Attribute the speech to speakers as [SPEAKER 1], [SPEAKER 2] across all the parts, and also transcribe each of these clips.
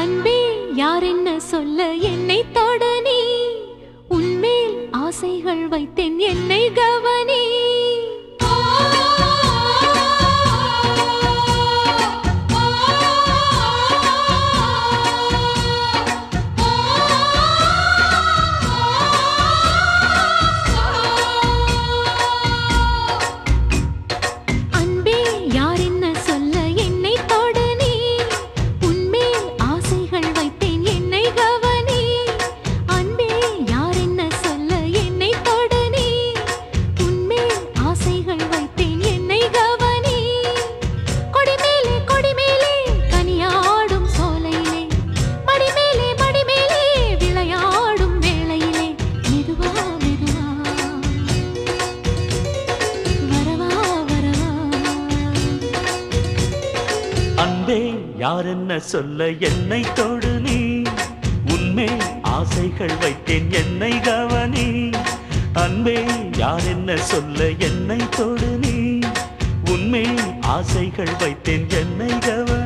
[SPEAKER 1] அன்பே யார் என்ன சொல்ல என்னை தொட நீ உன்மேல் ஆசைகள் வைத்தேன் என்னை கவனி. யார் என்ன சொல்ல என்னை தொடு நீ?
[SPEAKER 2] உன்மே ஆசைகள் வைத்தேன் என்னை கவனி. அன்பே யார் என்ன சொல்ல என்னை தொடு நீ? உன்மே ஆசைகள் வைத்தேன் என்னை கவனி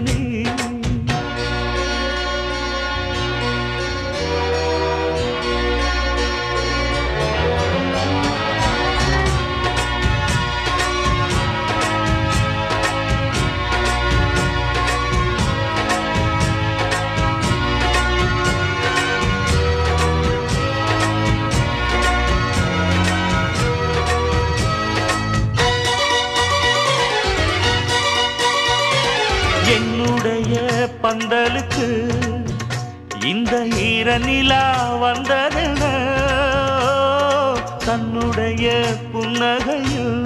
[SPEAKER 2] இந்த நிலா வந்ததென தன்னுடைய புன்னகையில்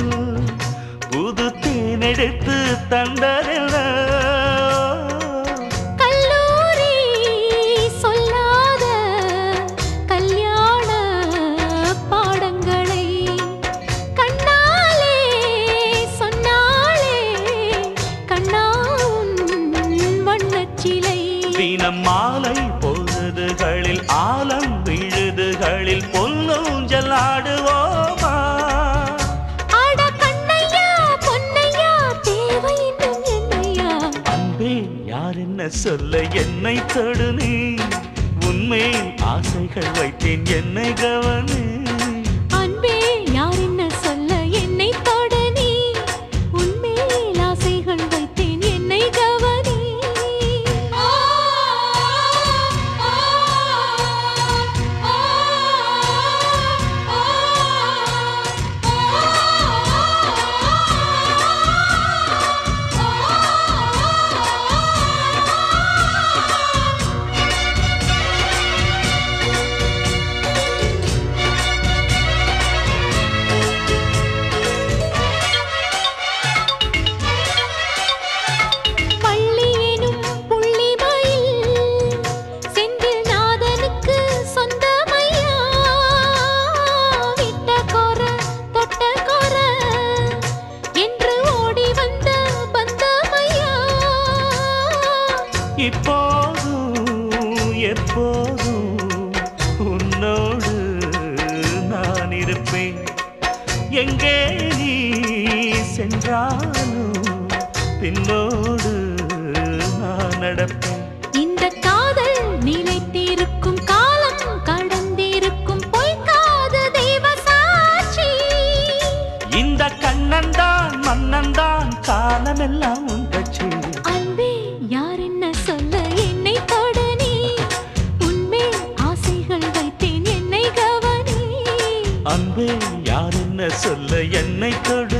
[SPEAKER 2] புது தேனெடுத்து தந்ததென என்னை தொடு நீ. உண்மையின் ஆசைகள் வைத்தேன் என்னை கவனி. சென்றாலும் பின்னோடு நான் நடப்பேன்.
[SPEAKER 1] இந்த காதல் நிலைத்திருக்கும் காலம் கடந்திருக்கும் பொய்க்காத தெய்வ சாட்சி.
[SPEAKER 2] இந்த கண்ணன்தான் மன்னன்தான் காலமெல்லாம் உங்கச்சி
[SPEAKER 1] அன்பே யார் என்ன சொல்ல என்னை தொட நீ? உன்மேல் ஆசைகள் வைத்தேன் என்னை கவனி.
[SPEAKER 2] அன்பே யார் என்ன சொல்ல என்னை தொடு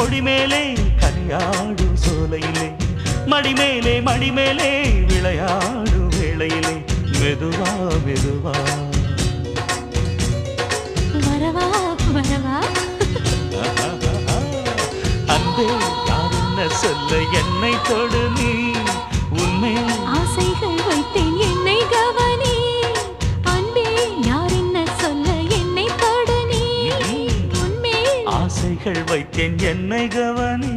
[SPEAKER 2] கொடிமேலே கனியாடும் சோலையிலே மடிமேலே மடிமேலே விளையாடும் வேளையிலே மெதுவா மெதுவா.
[SPEAKER 1] வரவா வரவா.
[SPEAKER 2] அன்பே யார் என்ன சொல்ல என்னை தொடு நீ.
[SPEAKER 1] ஆசைகள் என்னை கவனி.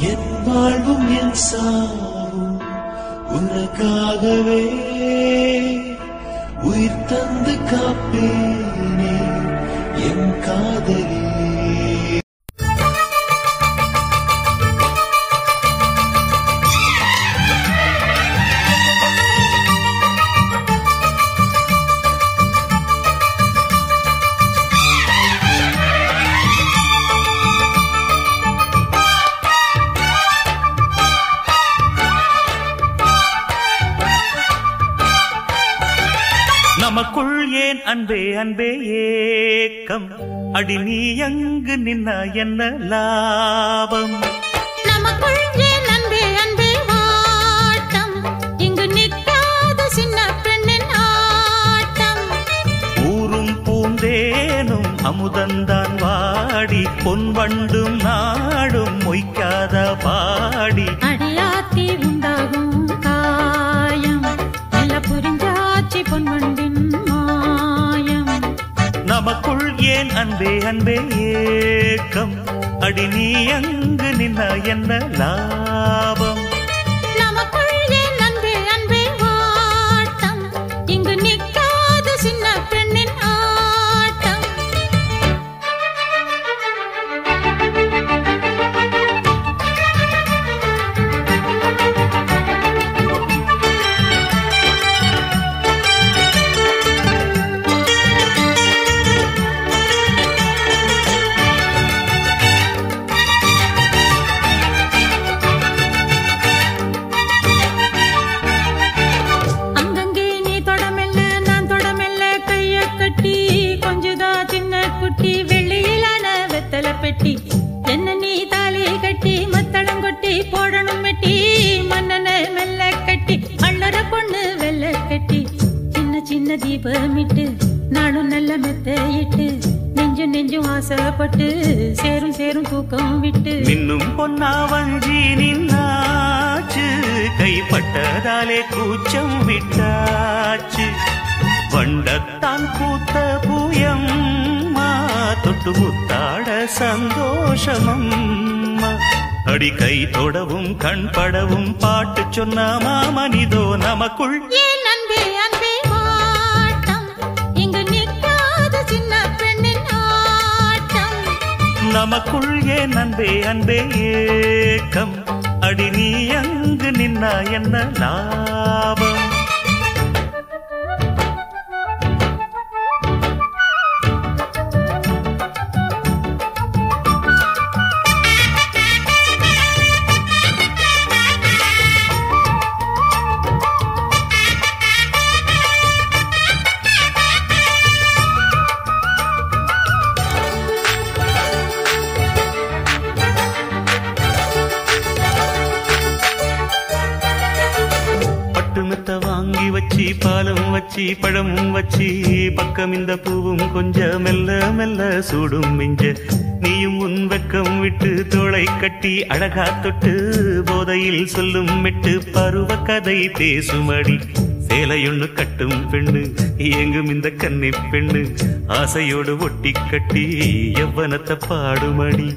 [SPEAKER 3] என் வாழ்வும் என் சாவும் உனக்காகவே. உயிர் தந்து காப்பேனே என் காதலி.
[SPEAKER 2] நமக்குள் ஏன் அன்பே அன்பே ஏக்கம்? அடி நீ எங்கு நின்னா என்ன லாபம்?
[SPEAKER 1] நமக்குள் ஏன் அன்பே அன்பே வாட்டம் இங்கு நிற்காத சின்ன பெண்ணின் ஆட்டம்.
[SPEAKER 2] ஊரும் பூந்தேனும் அமுதந்தான் வாடி பொன் வண்டும் நாடும் மொய்க்காத பாடி. நமக்குள் ஏன் அன்பே அன்பே ஏக்கம்? அடி நீ அங்கு நின்னா என்ன லாபம்? தொட்டு முத்தாட சந்தோஷமம்மா. அடி கை தொடவும் கண் படவும் பாட்டு சொன்ன மாமனிதோ நமக்குள். நமக்குள் ஏன் அன்பே அன்பே ஏக்கம். அடி நீ அங்கு நின்னா என்ன லாபம்? மெத்த வாங்கி வச்சு பாலும் வச்சு பழமும் வச்சு பக்கம் இந்த பூவும் கொஞ்சம் மெல்ல மெல்ல சூடும் மிஞ்ச. நீயும் உன் வெக்கம் விட்டு தோளை கட்டி அழகா தொட்டு போதையில் சொல்லும் மெட்டு பருவ கதை பேசுமடி. சேலையொண்ணு கட்டும் பெண்ணு எங்கும் இந்த கன்னி பெண்ணு. ஆசையோடு ஒட்டி கட்டி எவ்வனத்தை பாடுமடி.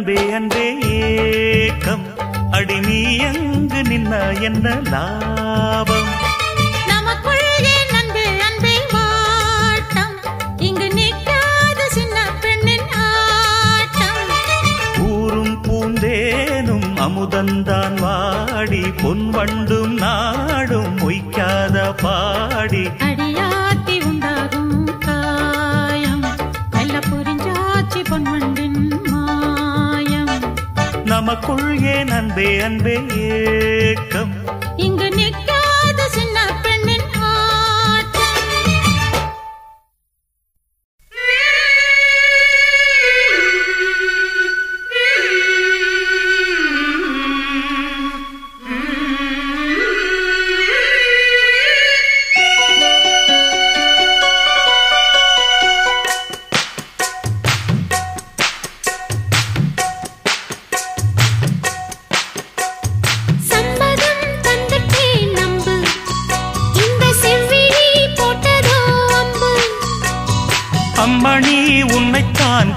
[SPEAKER 2] அன்பே அன்பே ஏக்கம். அடி நீ எங்கு நின்னா என்ன லாபம்? அமுதந்தான் வாடி. பொன் வண்டும் நாடும் மொய்க்காத பாடி. நமக்குள் ஏன் அன்பே அன்பே ஏக்கம்?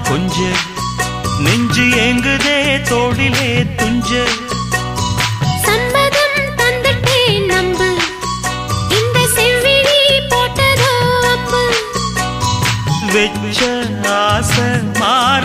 [SPEAKER 2] கொஞ்ச நெஞ்சு ஏங்குதே தோழிலே துஞ்ச.
[SPEAKER 4] சண்பகம் தந்துட்டே நம்பு. இந்த செவ்விழி போட்டதோ
[SPEAKER 2] வெச்ச ஆசை மாற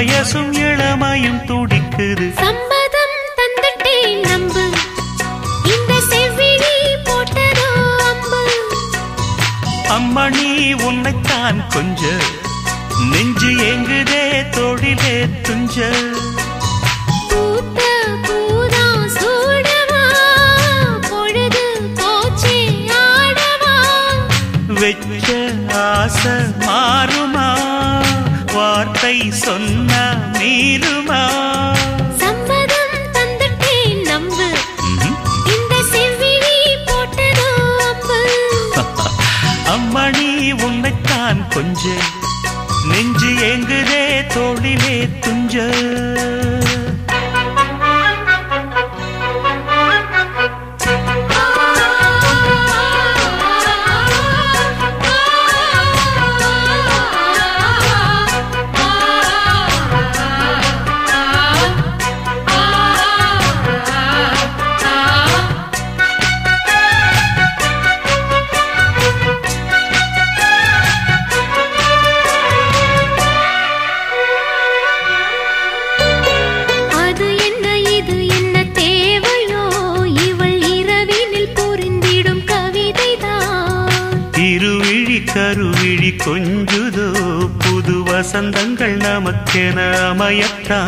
[SPEAKER 2] வயசும் இளமையும் துடிக்குது.
[SPEAKER 4] சம்மதம் தந்துட்டேன் நம்பு இந்த செவ்விழி போட்டதோ அம்மா
[SPEAKER 2] நீ உன்னைத்தான் கொஞ்ச. நெஞ்சு எங்குதே தொழிலே துஞ்ச. கொஞ்ச நெஞ்சு ஏங்குதே தோளிலே துஞ்ச.
[SPEAKER 1] അർച്ചന മയത്താ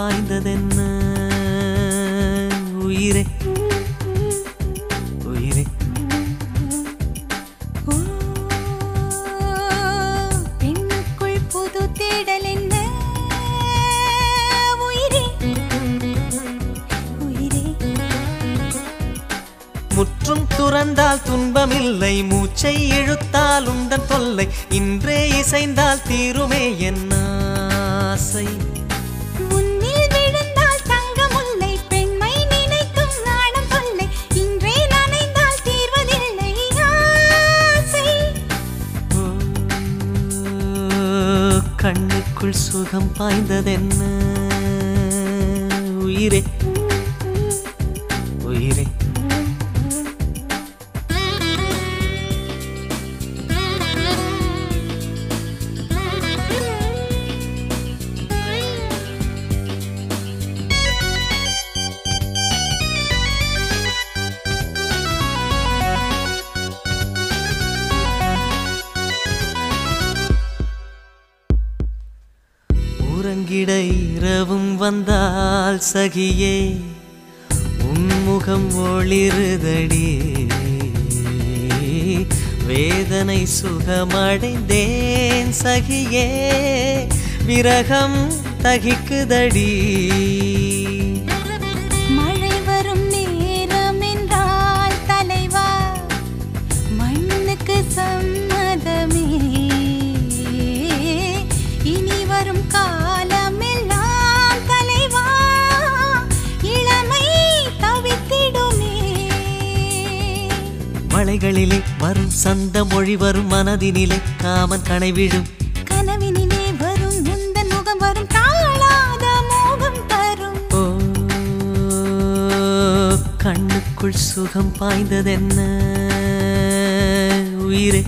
[SPEAKER 1] பாய்ந்ததென்ன? உயிரை. உயிரை.
[SPEAKER 4] பெண்ணுக்குள் புது தேடல் என்ன? உயிரே. உயிரே.
[SPEAKER 1] முற்றும் துறந்தால் துன்பமில்லை மூச்சை இழுத்தால் உந்தன்
[SPEAKER 5] கண்ணுக்குள் சுகம் பாய்ந்ததென்ன? உயிரே சகியே உன்முகம் ஒளிருதடி. வேதனை சுகமடைந்தேன் சகியே விரகம் தகிக்குதடி. மலைகளிலே வரும் சந்த மொழி வரும் மனதினிலே காமன் கனைவிடும்.
[SPEAKER 4] கனவினிலே வரும் முந்தன் முகம் வரும் தாழாத மோகம் தரும்.
[SPEAKER 5] ஓ கண்ணுக்குள் சுகம் பாய்ந்ததென்ன? உயிரே.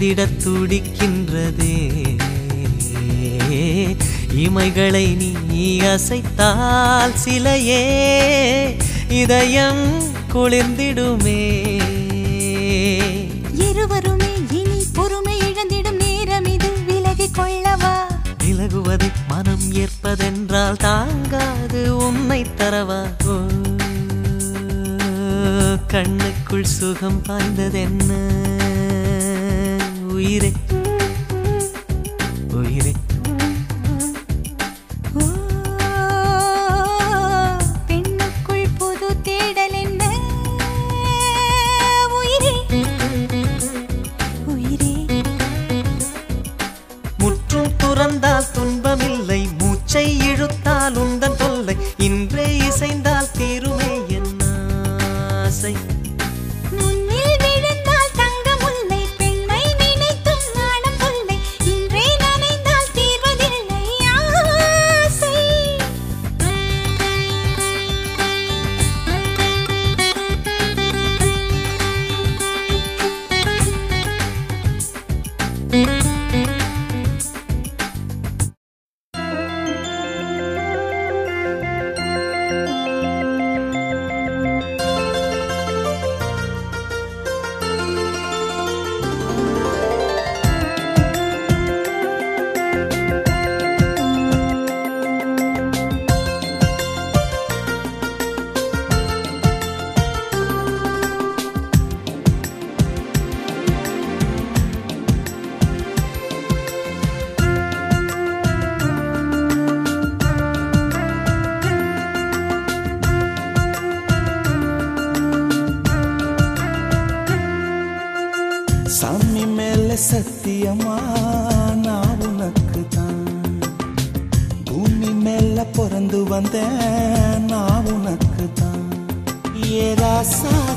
[SPEAKER 5] நனைந்திடத் துடிக்கின்றதே. இமைகளை நீ அசைத்தால் சிலையே இதயம் குளிர்ந்திடுமே.
[SPEAKER 4] இருவருமே இனி பொறுமை இழந்திடும் நேரம் இது. விலகிக் கொள்ளவா?
[SPEAKER 5] விலகுவதை மனம் ஏற்பதென்றால் தாங்காது உன்னை தரவா? கண்ணுக்குள் சுகம் பாய்ந்ததென்ன? உயிரே.
[SPEAKER 3] geração.